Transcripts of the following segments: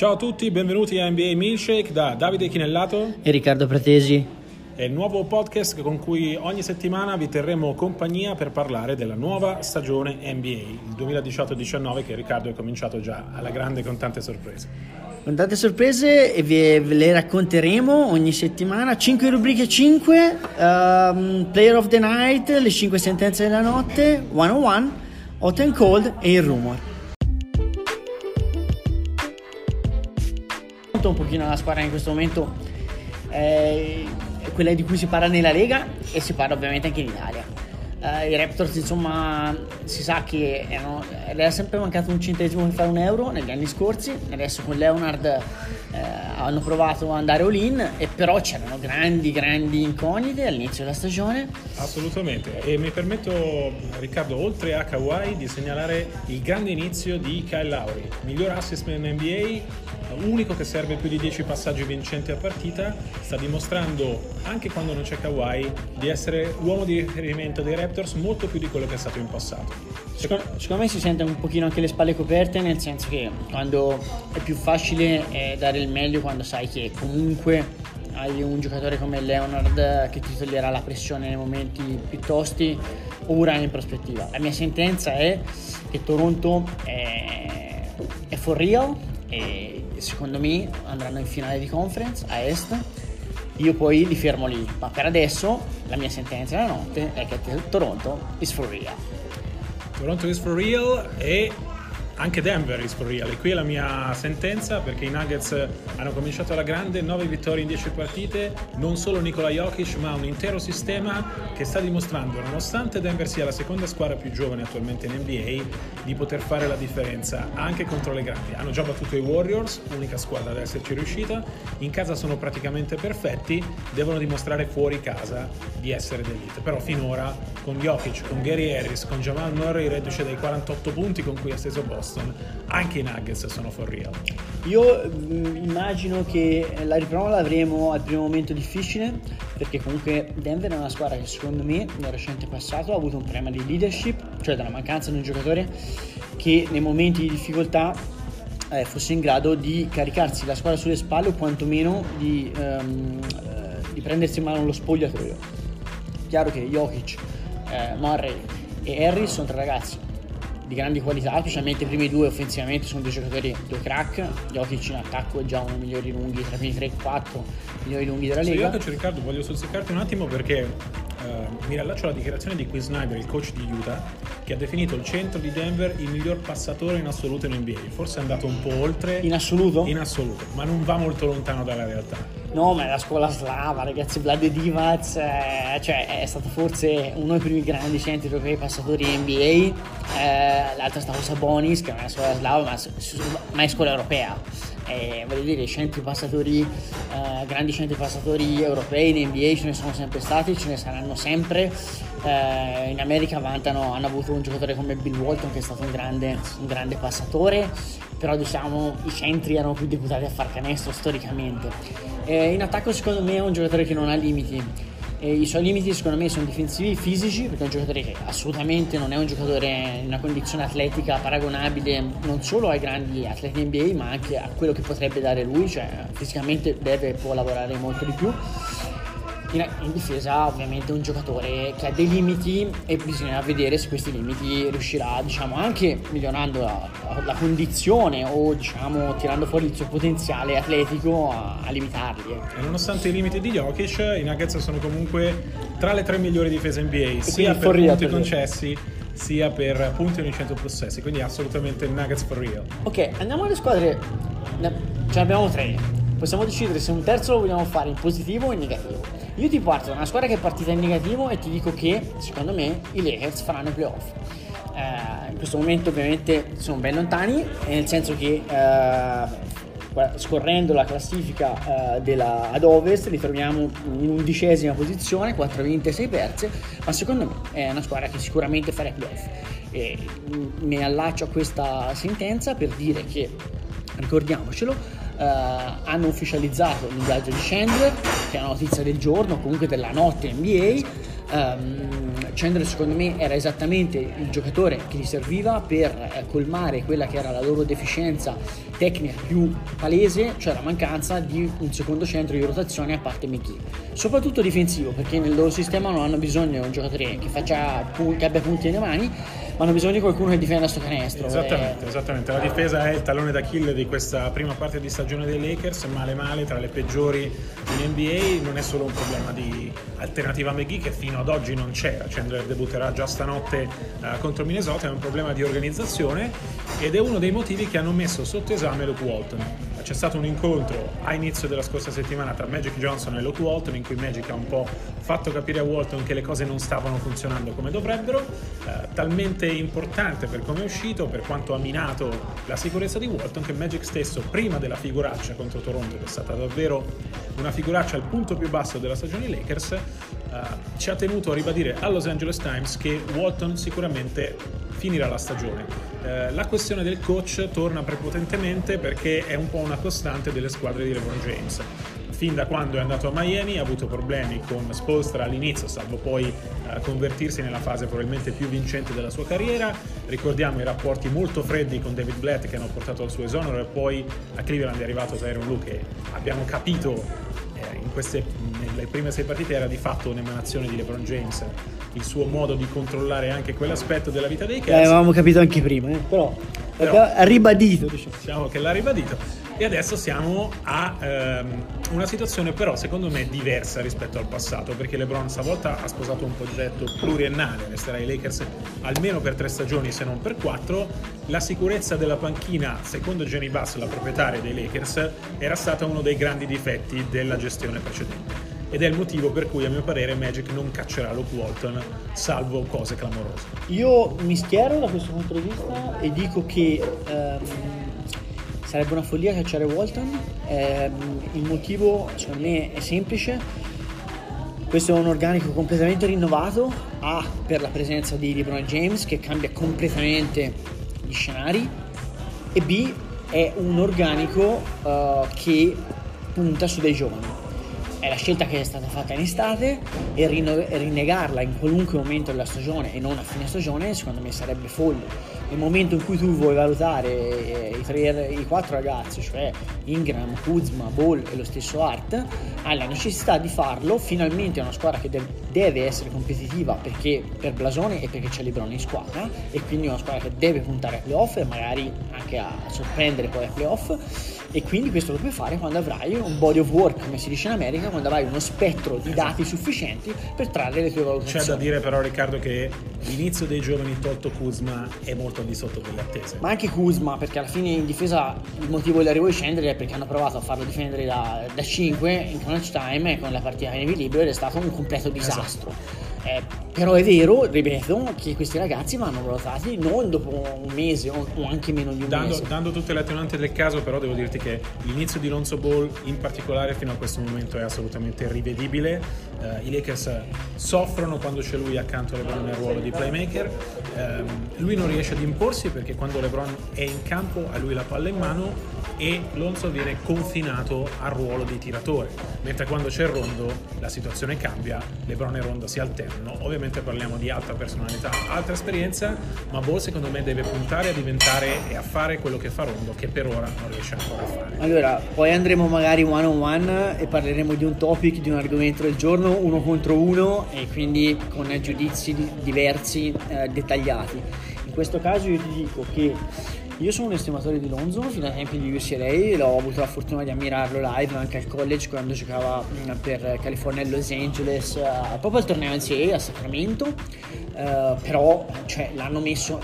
Ciao a tutti, benvenuti a NBA Milkshake da Davide Chinellato e Riccardo Pratesi. È il nuovo podcast con cui ogni settimana vi terremo compagnia per parlare della nuova stagione NBA, il 2018-19 che Riccardo è cominciato già alla grande con tante sorprese. Con tante sorprese e ve, ve le racconteremo ogni settimana. 5 rubriche 5, um, Player of the Night, le 5 sentenze della notte, 101, Hot and Cold e il rumor. Un pochino la squadra in questo momento è quella di cui si parla nella Lega e si parla ovviamente anche in Italia. Uh, I Raptors insomma si sa che erano, era sempre mancato un centesimo per fare un euro negli anni scorsi, adesso con Leonard uh, hanno provato ad andare all-in e però c'erano grandi grandi incognite all'inizio della stagione. Assolutamente e mi permetto Riccardo oltre a Kawhi di segnalare il grande inizio di Kyle Lowry, miglior assist in NBA unico che serve più di 10 passaggi vincenti a partita, sta dimostrando anche quando non c'è Kawhi di essere l'uomo di riferimento dei Raptors molto più di quello che è stato in passato. Secondo, secondo me si sente un pochino anche le spalle coperte, nel senso che quando è più facile è dare il meglio quando sai che comunque hai un giocatore come Leonard che ti toglierà la pressione nei momenti più tosti ora in prospettiva. La mia sentenza è che Toronto è, è for real e secondo me andranno in finale di conference a est. Io poi li fermo lì, ma per adesso la mia sentenza della notte è che Toronto is for real. Toronto is for real e anche Denver is for real. E qui è la mia sentenza perché i Nuggets hanno cominciato alla grande, 9 vittorie in 10 partite, non solo Nikola Jokic ma un intero sistema che sta dimostrando, nonostante Denver sia la seconda squadra più giovane attualmente in NBA, di poter fare la differenza anche contro le grandi. Hanno già battuto i Warriors, unica squadra ad esserci riuscita, in casa sono praticamente perfetti, devono dimostrare fuori casa di essere d'elite. Però finora con Jokic, con Gary Harris, con Jamal Murray reduce dai 48 punti con cui ha steso Boston Boston, anche i Nuggets sono for real. Io mh, mm, immagino che la riprova l'avremo al primo momento difficile, perché comunque Denver è una squadra che secondo me nel recente passato ha avuto un problema di leadership, cioè della mancanza di un giocatore che nei momenti di difficoltà eh, fosse in grado di caricarsi la squadra sulle spalle o quantomeno di, um, eh, di prendersi in mano lo spogliatoio. Chiaro che Jokic, eh, Murray e Harris sono tre ragazzi di grandi qualità, specialmente i primi due offensivamente sono due giocatori, due crack, Jokic in attacco è già uno dei migliori lunghi, tra i primi 3 4 migliori lunghi della Lega. Io Riccardo voglio sozzeccarti un attimo perché uh, mi riallaccio alla dichiarazione di Quinn Snyder, il coach di Utah, che ha definito il centro di Denver il miglior passatore in assoluto in NBA, forse è andato un po' oltre. In assoluto? In assoluto, ma non va molto lontano dalla realtà. No, ma è la scuola slava, ragazzi, Vlad Divac, eh, cioè è stato forse uno dei primi grandi centri europei passatori NBA, eh, l'altro è stato Sabonis, che non è una scuola slava, ma, ma è scuola europea. Eh, voglio dire, centri passatori, eh, grandi centri passatori europei in NBA ce ne sono sempre stati, ce ne saranno sempre. Eh, in America vantano, hanno avuto un giocatore come Bill Walton che è stato un grande, un grande passatore, però diciamo i centri erano più deputati a far canestro storicamente. Eh, in attacco secondo me è un giocatore che non ha limiti. Eh, I suoi limiti secondo me sono difensivi fisici, perché è un giocatore che assolutamente non è un giocatore in una condizione atletica paragonabile non solo ai grandi atleti NBA, ma anche a quello che potrebbe dare lui, cioè fisicamente deve può lavorare molto di più in, in, difesa ovviamente un giocatore che ha dei limiti e bisogna vedere se questi limiti riuscirà diciamo anche migliorando la, la condizione o diciamo tirando fuori il suo potenziale atletico a, a limitarli ecco. e nonostante i limiti di Jokic i Nuggets sono comunque tra le tre migliori difese NBA sia per punti concessi sia per punti ogni 100 possessi quindi assolutamente Nuggets for real ok andiamo alle squadre ce ne abbiamo tre possiamo decidere se un terzo lo vogliamo fare in positivo o in negativo. Io ti parto da una squadra che è partita in negativo e ti dico che secondo me i Lakers faranno i playoff. Eh, in questo momento ovviamente sono ben lontani, nel senso che eh, scorrendo la classifica eh, della, ad ovest li troviamo in undicesima posizione, 4 vinte e 6 perse, ma secondo me è una squadra che sicuramente farà i playoff. E mi allaccio a questa sentenza per dire che, ricordiamocelo, Uh, hanno ufficializzato l'ingaggio di Chandler, che è una notizia del giorno, comunque della notte NBA. Um, ehm, Chandler secondo me era esattamente il giocatore che gli serviva per eh, colmare quella che era la loro deficienza tecnica più palese, cioè la mancanza di un secondo centro di rotazione a parte McGee. Soprattutto difensivo, perché nel loro sistema non hanno bisogno di un giocatore che, faccia, che abbia punti nelle mani, ma hanno bisogno di qualcuno che difenda sto canestro. Esattamente, e... esattamente. La difesa è il tallone d'Achille di questa prima parte di stagione dei Lakers, male male, tra le peggiori in NBA. Non è solo un problema di alternativa a McGee che fino ad oggi non c'era. Chandler debutterà già stanotte uh, contro Minnesota, è un problema di organizzazione ed è uno dei motivi che hanno messo sotto esame Luke Walton. C'è stato un incontro a inizio della scorsa settimana tra Magic Johnson e Luke Walton in cui Magic ha un po' fatto capire a Walton che le cose non stavano funzionando come dovrebbero, eh, talmente importante per come è uscito, per quanto ha minato la sicurezza di Walton, che Magic stesso prima della figuraccia contro Toronto, che è stata davvero una figuraccia al punto più basso della stagione Lakers, ci ha tenuto a ribadire al Los Angeles Times che Walton sicuramente finirà la stagione. Eh, la questione del coach torna prepotentemente perché è un po' una costante delle squadre di LeBron James fin da quando è andato a Miami ha avuto problemi con Spolstra all'inizio, salvo poi eh, convertirsi nella fase probabilmente più vincente della sua carriera. Ricordiamo i rapporti molto freddi con David Blatt che hanno portato al suo esonero e poi a Cleveland è arrivato Tyron Lu che abbiamo capito queste, nelle prime sei partite era di fatto un'emanazione di LeBron James il suo modo di controllare anche quell'aspetto della vita dei Cavs. Eh, avevamo capito anche prima, eh? però, però ha ribadito. Diciamo. diciamo che l'ha ribadito. E adesso siamo a ehm, una situazione però secondo me diversa rispetto al passato, perché LeBron stavolta ha sposato un progetto pluriennale, resterà ai Lakers almeno per tre stagioni se non per quattro. La sicurezza della panchina, secondo Jenny Bass, la proprietaria dei Lakers, era stata uno dei grandi difetti della gestione precedente ed è il motivo per cui a mio parere Magic non caccerà Luke Walton salvo cose clamorose. Io mi schiero da questo punto di vista e dico che um, sarebbe una follia cacciare Walton. Um, il motivo secondo me è semplice. Questo è un organico completamente rinnovato, A per la presenza di LeBron James che cambia completamente gli scenari e B è un organico uh, che punta su dei giovani è la scelta che è stata fatta in estate e rinnegarla in qualunque momento della stagione e non a fine stagione secondo me sarebbe folle nel momento in cui tu vuoi valutare eh, i, tre, i quattro ragazzi, cioè Ingram, Kuzma, Ball e lo stesso Art, hai la necessità di farlo. Finalmente è una squadra che deve essere competitiva perché per blasone e perché c'è LeBron in squadra e quindi è una squadra che deve puntare ai playoff e magari anche a sorprendere poi ai playoff e quindi questo lo puoi fare quando avrai un body of work, come si dice in America, quando avrai uno spettro di dati sufficienti per trarre le tue valutazioni. C'è da dire però Riccardo che l'inizio dei giovani tolto Kuzma è molto al di sotto delle attese. Ma anche Kuzma, perché alla fine in difesa il motivo dell'arrivo di scendere è perché hanno provato a farlo difendere da, da 5 in crunch time con la partita in equilibrio ed è stato un completo disastro. Esatto. Eh, però è vero, ripeto, che questi ragazzi vanno valutati non dopo un mese o, anche meno di un dando, mese. Dando tutte le attenuanti del caso, però devo dirti che l'inizio di Lonzo Ball in particolare fino a questo momento è assolutamente rivedibile. Uh, I Lakers soffrono quando c'è lui accanto a LeBron nel ruolo di playmaker. Uh, lui non riesce ad imporsi perché quando LeBron è in campo ha lui la palla in mano e Lonzo viene confinato al ruolo di tiratore. Mentre quando c'è il rondo la situazione cambia, LeBron e Rondo si alternano no, ovviamente parliamo di alta personalità, alta esperienza, ma Ball secondo me deve puntare a diventare e a fare quello che fa Rondo, che per ora non riesce ancora a fare. Allora, poi andremo magari one on one e parleremo di un topic, di un argomento del giorno, uno contro uno e quindi con giudizi diversi, eh, dettagliati. In questo caso io ti dico che io sono un estimatore di Lonzo fino ai tempi di UCLA, l'ho avuto la fortuna di ammirarlo live anche al college quando giocava mm, per California e Los Angeles, uh, proprio al torneo NCAA a Sacramento, uh, però cioè, l'hanno messo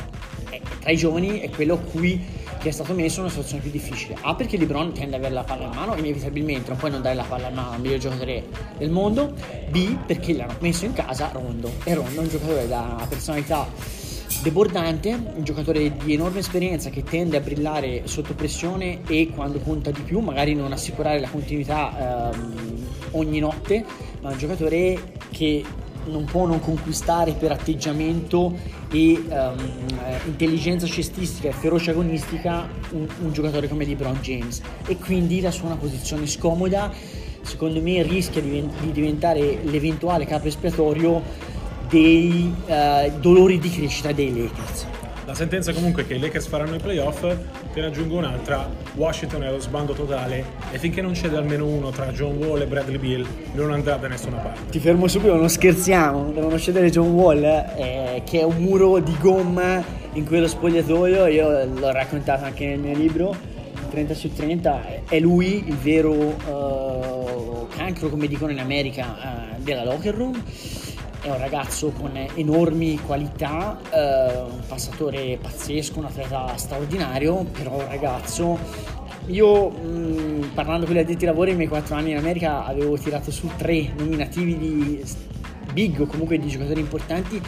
eh, tra i giovani è quello qui che è stato messo in una situazione più difficile. A perché LeBron tende ad avere la palla in mano, inevitabilmente non puoi non dare la palla in mano al miglior giocatore del mondo. B perché l'hanno messo in casa Rondo. E Rondo è un giocatore da personalità debordante, un giocatore di enorme esperienza che tende a brillare sotto pressione e quando conta di più, magari non assicurare la continuità ehm, ogni notte, ma un giocatore che non può non conquistare per atteggiamento e um, intelligenza cestistica e ferocia agonistica un, un, giocatore come LeBron James. E quindi la sua una posizione scomoda. Secondo me rischia di, di diventare l'eventuale capo espiatorio dei uh, dolori di crescita dei Lakers. La sentenza comunque è che i Lakers faranno i playoff, te ne aggiungo un'altra, Washington è allo sbando totale e finché non c'è almeno uno tra John Wall e Bradley Bill non andrà da nessuna parte. Ti fermo subito, non scherziamo, devono cedere John Wall eh, che è un muro di gomma in quello spogliatoio, io l'ho raccontato anche nel mio libro, 30 su 30, è lui il vero uh, cancro come dicono in America uh, della locker room è un ragazzo con enormi qualità, eh, un passatore pazzesco, un atleta straordinario, però un ragazzo... Io mh, parlando con gli addetti ai lavori nei miei quattro anni in America avevo tirato su tre nominativi di big o comunque di giocatori importanti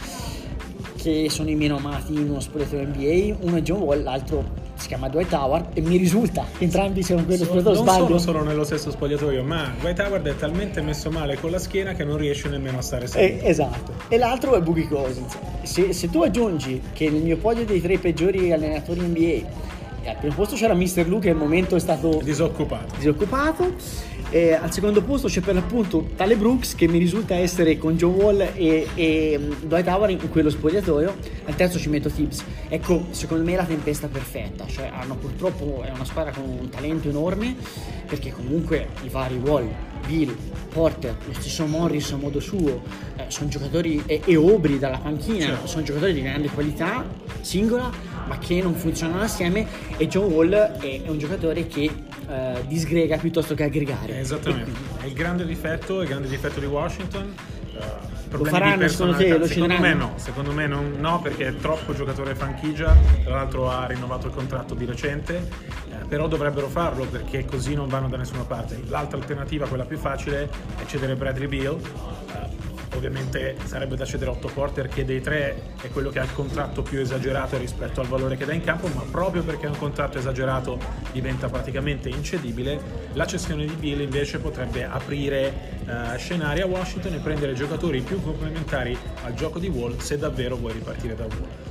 che sono i meno amati in uno spogliatoio NBA, uno è John Wall, l'altro si chiama Dwight Howard e mi risulta che entrambi siano quello so, non sbaglio. sono solo nello stesso spogliatoio ma Dwight Howard è talmente messo male con la schiena che non riesce nemmeno a stare seduto eh, esatto e l'altro è Boogie Cousins se, se, tu aggiungi che nel mio podio dei tre peggiori allenatori NBA al primo posto c'era Mr. Lu che al momento è stato disoccupato disoccupato eh, al secondo posto c'è per l'appunto Tale Brooks che mi risulta essere con John Wall e, e mm, Dwight Howard in quello spogliatoio. Al terzo ci metto Tibbs. Ecco, secondo me è la tempesta perfetta. Cioè, hanno purtroppo è una squadra con un talento enorme perché comunque i vari Wall, Bill, Porter, lo stesso Morris a modo suo, eh, sono giocatori e, e Obri dalla panchina, certo. sono giocatori di grande qualità singola ma che non funzionano assieme e John Wall è, è un giocatore che uh, disgrega piuttosto che aggregare. Esattamente, è il grande difetto, il grande difetto di Washington. Uh, lo faranno secondo te? Lo secondo me no, secondo me non, no perché è troppo giocatore franchigia, tra l'altro ha rinnovato il contratto di recente, eh, però dovrebbero farlo perché così non vanno da nessuna parte. L'altra alternativa, quella più facile, è cedere Bradley Beal. Uh, ovviamente sarebbe da cedere Otto Porter che dei tre è quello che ha il contratto più esagerato rispetto al valore che dà in campo, ma proprio perché ha un contratto esagerato diventa praticamente incedibile. La cessione di Bill invece potrebbe aprire uh, scenari a Washington e prendere giocatori più complementari al gioco di Wall se davvero vuoi ripartire da Wall.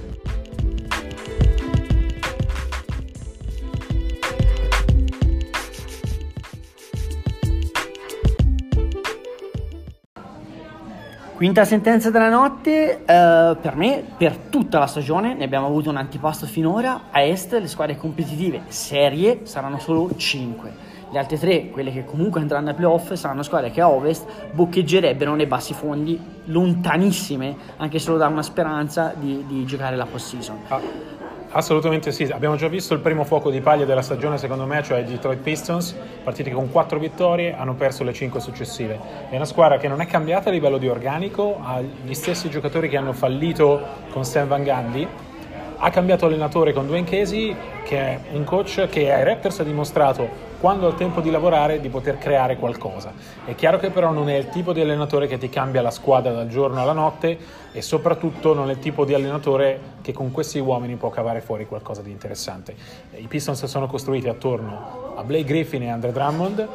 Quinta sentenza della notte, eh, per me, per tutta la stagione, ne abbiamo avuto un antipasto finora, a est le squadre competitive serie saranno solo 5. Le altre tre, quelle che comunque andranno ai playoff, saranno squadre che a ovest boccheggerebbero nei bassi fondi, lontanissime, anche solo da una speranza di, di giocare la post-season. Ah Assolutamente sì, abbiamo già visto il primo fuoco di paglia della stagione secondo me, cioè i Detroit Pistons, partiti con 4 vittorie, hanno perso le 5 successive. È una squadra che non è cambiata a livello di organico, ha gli stessi giocatori che hanno fallito con Stan Van Gundy, ha cambiato allenatore con Dwayne Casey, che è un coach che ai Raptors ha dimostrato quando ha il tempo di lavorare di poter creare qualcosa. È chiaro che però non è il tipo di allenatore che ti cambia la squadra dal giorno alla notte e soprattutto non è il tipo di allenatore che con questi uomini può cavare fuori qualcosa di interessante. I Pistons sono costruiti attorno a Blake Griffin e Andre Drummond.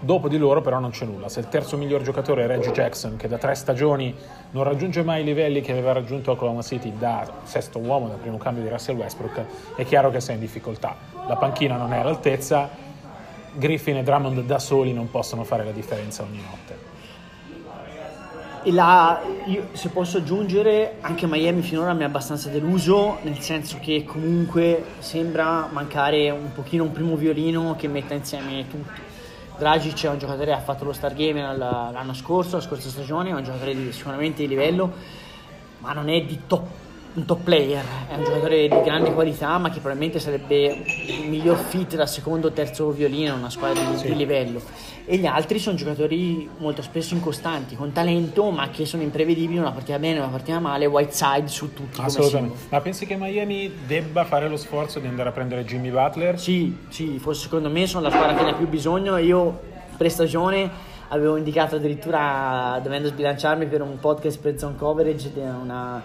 Dopo di loro però non c'è nulla. Se il terzo miglior giocatore è Reggie Jackson, che da tre stagioni non raggiunge mai i livelli che aveva raggiunto Oklahoma City da sesto uomo, dal primo cambio di Russell Westbrook, è chiaro che sei in difficoltà. La panchina non è all'altezza, Griffin e Drummond da soli non possono fare la differenza ogni notte. La, io, se posso aggiungere, anche Miami finora mi ha abbastanza deluso, nel senso che comunque sembra mancare un pochino un primo violino che metta insieme tutti. Dragic è un giocatore che ha fatto lo Star Game l'anno scorso, la scorsa stagione, è un giocatore di, sicuramente di livello, ma non è di top un top player, è un giocatore di grande qualità, ma che probabilmente sarebbe il miglior fit da secondo o terzo violino in una squadra di, sì. di, livello. E gli altri sono giocatori molto spesso incostanti, con talento, ma che sono imprevedibili, una partita bene, una partita male, Whiteside su tutti. Assolutamente. Ma pensi che Miami debba fare lo sforzo di andare a prendere Jimmy Butler? Sì, sì, forse secondo me sono la squadra che ne ha più bisogno. Io pre-stagione avevo indicato addirittura, dovendo sbilanciarmi per un podcast per zone coverage, una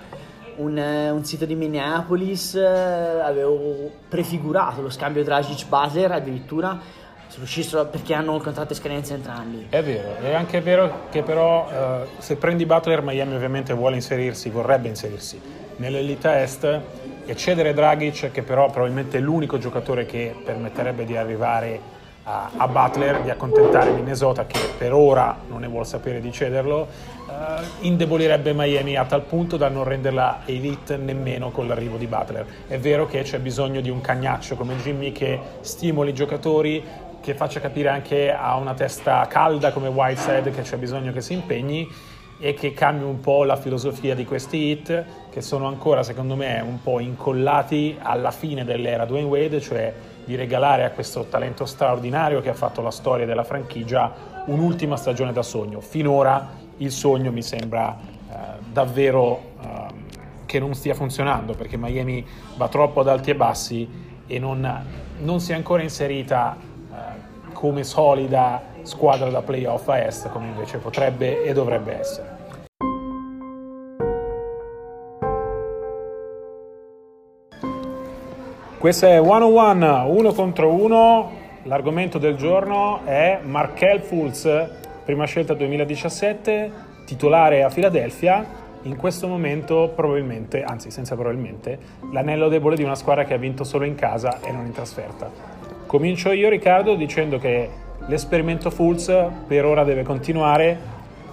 un, un, sito di Minneapolis, eh, avevo prefigurato lo scambio Dragic-Butler addirittura se riuscissero perché hanno un contratto di scadenza entrambi. È vero, è anche vero che però eh, se prendi Butler Miami ovviamente vuole inserirsi, vorrebbe inserirsi nell'elite est e cedere Dragic che però probabilmente è l'unico giocatore che permetterebbe di arrivare a, Butler di accontentare Minnesota che per ora non ne vuole sapere di cederlo, uh, indebolirebbe Miami a tal punto da non renderla elite nemmeno con l'arrivo di Butler. È vero che c'è bisogno di un cagnaccio come Jimmy che stimoli i giocatori, che faccia capire anche a una testa calda come Whiteside che c'è bisogno che si impegni e che cambi un po' la filosofia di questi hit che sono ancora secondo me un po' incollati alla fine dell'era Dwayne Wade, cioè di regalare a questo talento straordinario che ha fatto la storia della franchigia un'ultima stagione da sogno. Finora il sogno mi sembra eh, davvero eh, che non stia funzionando perché Miami va troppo ad alti e bassi e non, non si è ancora inserita eh, come solida squadra da playoff a est come invece potrebbe e dovrebbe essere. Questo è 101, uno contro uno. L'argomento del giorno è Markel Fulz, prima scelta 2017, titolare a Filadelfia. In questo momento, probabilmente, anzi senza probabilmente, l'anello debole di una squadra che ha vinto solo in casa e non in trasferta. Comincio io, Riccardo, dicendo che l'esperimento Fulz per ora deve continuare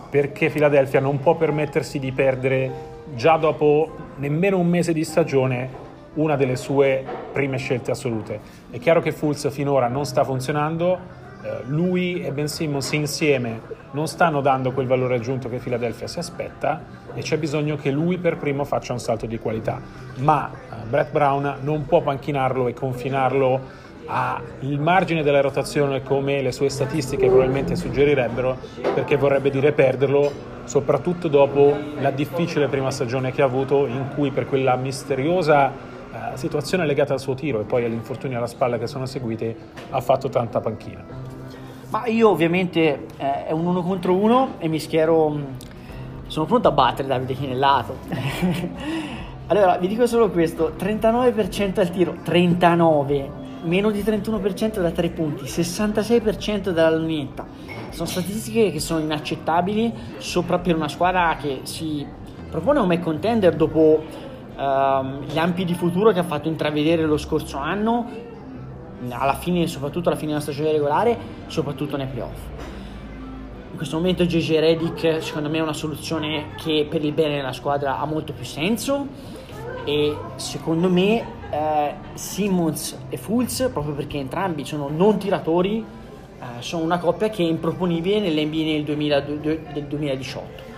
perché Filadelfia non può permettersi di perdere già dopo nemmeno un mese di stagione una delle sue prime scelte assolute. È chiaro che Fulz finora non sta funzionando, eh, lui e Ben Simmons insieme non stanno dando quel valore aggiunto che Philadelphia si aspetta e c'è bisogno che lui per primo faccia un salto di qualità. Ma eh, Brett Brown non può panchinarlo e confinarlo al margine della rotazione come le sue statistiche probabilmente suggerirebbero perché vorrebbe dire perderlo soprattutto dopo la difficile prima stagione che ha avuto in cui per quella misteriosa eh, situazione legata al suo tiro e poi agli infortuni alla spalla che sono seguiti ha fatto tanta panchina. Ma io ovviamente eh, è un uno contro uno e mi schiero, mm, sono pronto a battere Davide Chinellato. allora, vi dico solo questo, 39% al tiro, 39, meno di 31% da 3 punti, 66% dalla lunetta. Sono statistiche che sono inaccettabili, sopra per una squadra che si propone make contender dopo uh, gli ampi di futuro che ha fatto intravedere lo scorso anno, alla fine, soprattutto alla fine della stagione regolare, soprattutto nei playoff. In questo momento JJ Redick secondo me è una soluzione che per il bene della squadra ha molto più senso e secondo me eh, Simmons e Fultz, proprio perché entrambi sono non tiratori, eh, sono una coppia che è improponibile nell'NBA del, 2000, del 2018.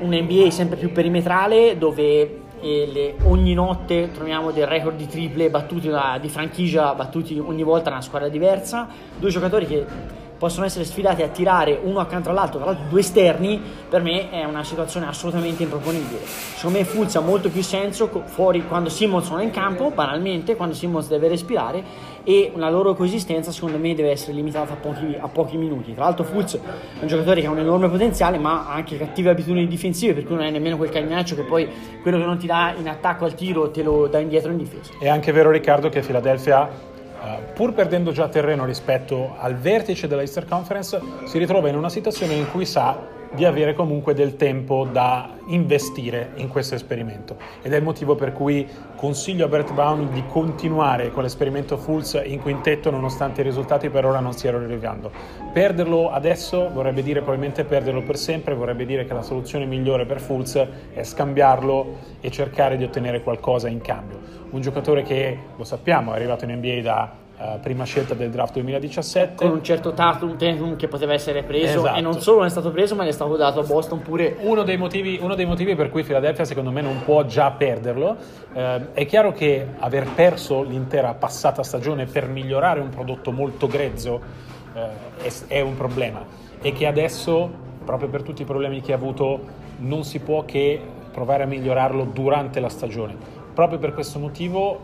Un NBA sempre più perimetrale dove le, ogni notte troviamo dei record di triple battuti da, di franchigia battuti ogni volta da una squadra diversa. Due giocatori che possono essere sfidati a tirare uno accanto all'altro, tra l'altro due esterni, per me è una situazione assolutamente improponibile. Secondo me Fulz ha molto più senso fuori quando Simmons non è in campo, banalmente, quando Simmons deve respirare e la loro coesistenza secondo me deve essere limitata a pochi, a pochi minuti. Tra l'altro Fulz è un giocatore che ha un enorme potenziale ma ha anche cattive abitudini difensive per cui non è nemmeno quel cagnaccio che poi quello che non ti dà in attacco al tiro te lo dà indietro in difesa. È anche vero Riccardo che Philadelphia Uh, pur perdendo già terreno rispetto al vertice della Easter Conference, si ritrova in una situazione in cui sa di avere comunque del tempo da investire in questo esperimento ed è il motivo per cui consiglio a Brett Brown di continuare con l'esperimento Fulls in quintetto nonostante i risultati per ora non stiano arrivando. Perderlo adesso vorrebbe dire probabilmente perderlo per sempre, vorrebbe dire che la soluzione migliore per Fulls è scambiarlo e cercare di ottenere qualcosa in cambio. Un giocatore che, lo sappiamo, è arrivato in NBA da Uh, prima scelta del draft 2017 con un certo Tatum che poteva essere preso esatto. e non solo non è stato preso ma è stato dato a Boston pure. Uno dei motivi, uno dei motivi per cui Philadelphia secondo me non può già perderlo uh, è chiaro che aver perso l'intera passata stagione per migliorare un prodotto molto grezzo uh, è, è un problema. E che adesso proprio per tutti i problemi che ha avuto non si può che provare a migliorarlo durante la stagione proprio per questo motivo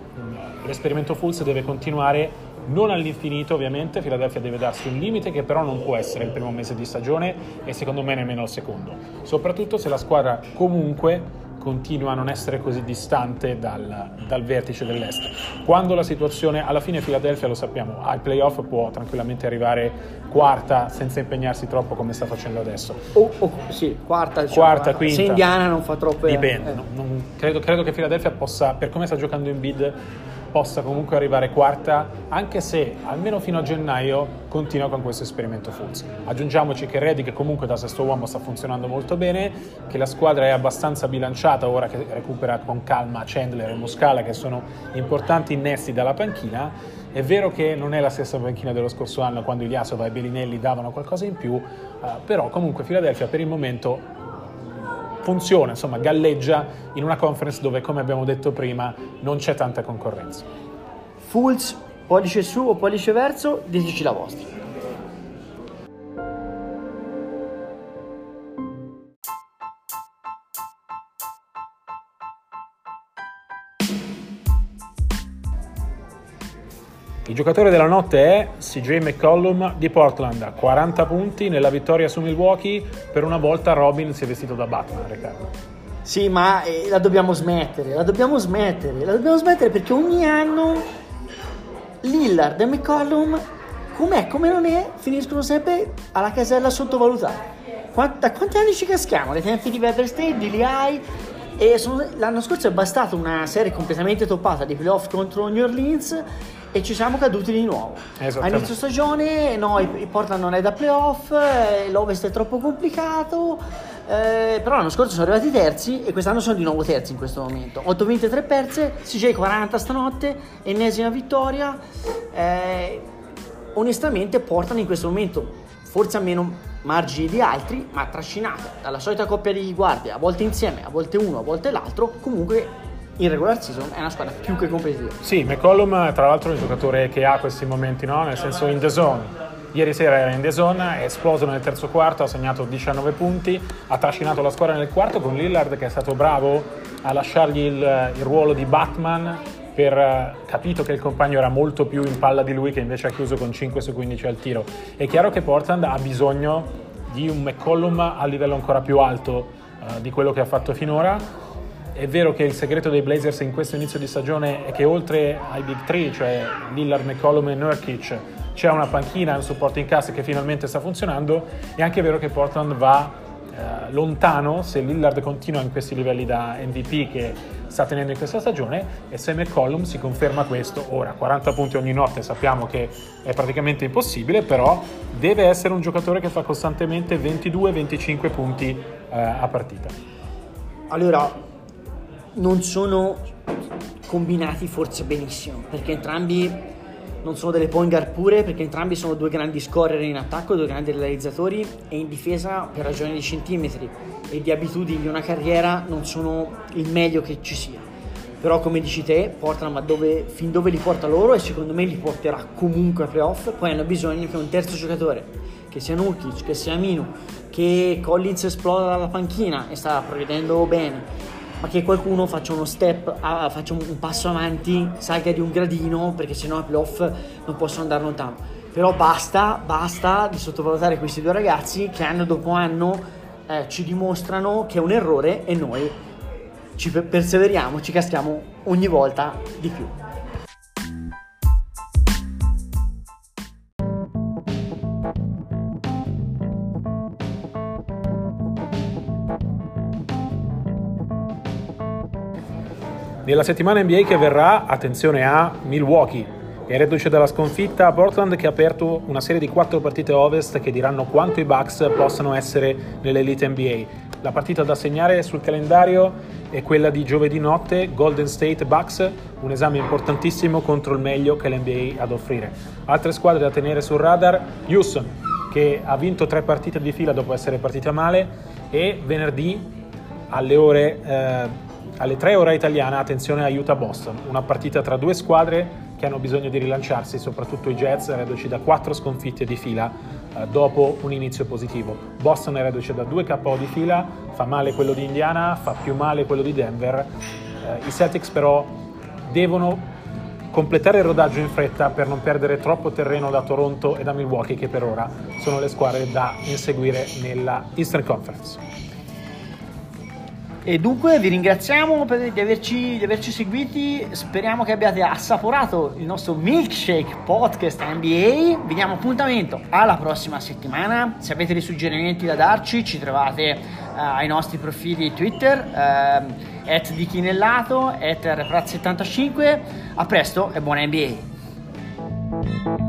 l'esperimento Fulls deve continuare non all'infinito ovviamente, Philadelphia deve darsi un limite che però non può essere il primo mese di stagione e secondo me nemmeno il secondo, soprattutto se la squadra comunque continua a non essere così distante dal, dal, vertice dell'est. Quando la situazione, alla fine Philadelphia lo sappiamo, ai playoff può tranquillamente arrivare quarta senza impegnarsi troppo come sta facendo adesso. O, o sì, quarta, diciamo, quarta, quinta. Se Indiana non fa troppo... Dipende, eh. non, credo, credo, che Philadelphia possa, per come sta giocando in bid, possa comunque arrivare quarta, anche se almeno fino a gennaio continua con questo esperimento Fulz. Aggiungiamoci che Reddick comunque da sesto uomo sta funzionando molto bene, che la squadra è abbastanza bilanciata ora che recupera con calma Chandler e Moscala che sono importanti innesti dalla panchina. È vero che non è la stessa panchina dello scorso anno quando Iliasova e Bellinelli davano qualcosa in più, uh, però comunque Philadelphia per il momento funziona, insomma, galleggia in una conference dove, come abbiamo detto prima, non c'è tanta concorrenza. Fulls, pollice su o pollice verso, diteci la vostra. Giocatore della notte è CJ McCollum di Portland, 40 punti nella vittoria su Milwaukee. Per una volta Robin si è vestito da Batman, Riccardo. Sì, ma eh, la dobbiamo smettere, la dobbiamo smettere, la dobbiamo smettere perché ogni anno Lillard e McCollum, com'è, come non è, finiscono sempre alla casella sottovalutata. da quanti anni ci caschiamo? Dai tempi di Weber State, di Lehigh, e sono, l'anno scorso è bastata una serie completamente toppata di playoff contro New Orleans e ci siamo caduti di nuovo. A inizio stagione no, il Portland non è da playoff, eh, l'Ovest è troppo complicato, eh, però l'anno scorso sono arrivati terzi e quest'anno sono di nuovo terzi in questo momento. 8 vinte e 3 perse, CJ 40 stanotte, ennesima vittoria. Eh, onestamente Portland in questo momento forse ha meno margini di altri, ma trascinata dalla solita coppia di guardie, a volte insieme, a volte uno, a volte l'altro, comunque in regular season è una squadra più che competitiva. Sì, McCollum tra l'altro è un giocatore che ha questi momenti, no? nel senso in the zone. Ieri sera era in the zone, è esploso nel terzo quarto, ha segnato 19 punti, ha trascinato la squadra nel quarto con Lillard che è stato bravo a lasciargli il, il ruolo di Batman per eh, capito che il compagno era molto più in palla di lui che invece ha chiuso con 5 su 15 al tiro. È chiaro che Portland ha bisogno di un McCollum a livello ancora più alto uh, di quello che ha fatto finora è vero che il segreto dei Blazers in questo inizio di stagione è che oltre ai big three, cioè Lillard, McCollum e Nurkic, c'è una panchina, un supporting cast che finalmente sta funzionando. È anche vero che Portland va eh, lontano se Lillard continua in questi livelli da MVP che sta tenendo in questa stagione e se McCollum si conferma questo. Ora, 40 punti ogni notte sappiamo che è praticamente impossibile, però deve essere un giocatore che fa costantemente 22-25 punti eh, a partita. Allora, non sono combinati forse benissimo, perché entrambi non sono delle point guard pure, perché entrambi sono due grandi scorer in attacco, due grandi realizzatori e in difesa per ragioni di centimetri e di abitudini di una carriera non sono il meglio che ci sia. Però come dici te, portano ma dove, fin dove li porta loro e secondo me li porterà comunque a playoff, poi hanno bisogno che un terzo giocatore, che sia Nurkic, che sia Minu, che Collins esploda dalla panchina e sta provvedendo bene, ma che qualcuno faccia uno step, ah, faccia un passo avanti, salga di un gradino, perché sennò i playoff non possono andare lontano. Però basta, basta di sottovalutare questi due ragazzi che anno dopo anno eh, ci dimostrano che è un errore e noi ci perseveriamo, ci caschiamo ogni volta di più. Nella settimana NBA che verrà, attenzione a Milwaukee, è reduce dalla sconfitta a Portland che ha aperto una serie di quattro partite ovest che diranno quanto i Bucks possano essere nell'Elite NBA. La partita da segnare sul calendario è quella di giovedì notte, Golden State Bucks, un esame importantissimo contro il meglio che l'NBA ha ad offrire. Altre squadre da tenere sul radar, Houston, che ha vinto tre partite di fila dopo essere partita male, e venerdì alle ore... Eh, alle 3 ora italiana, attenzione a Utah-Boston, una partita tra due squadre che hanno bisogno di rilanciarsi, soprattutto i Jets, reduci da quattro sconfitte di fila eh, dopo un inizio positivo. Boston è reduce da due KO di fila, fa male quello di Indiana, fa più male quello di Denver. Eh, I Celtics però devono completare il rodaggio in fretta per non perdere troppo terreno da Toronto e da Milwaukee che per ora sono le squadre da inseguire nella Eastern Conference. E dunque vi ringraziamo per, di, averci, di, averci, seguiti, speriamo che abbiate assaporato il nostro milkshake podcast NBA. Vi diamo appuntamento alla prossima settimana. Se avete dei suggerimenti da darci, ci trovate ai nostri profili Twitter, uh, at di Chinellato, at 75 A presto e buona NBA!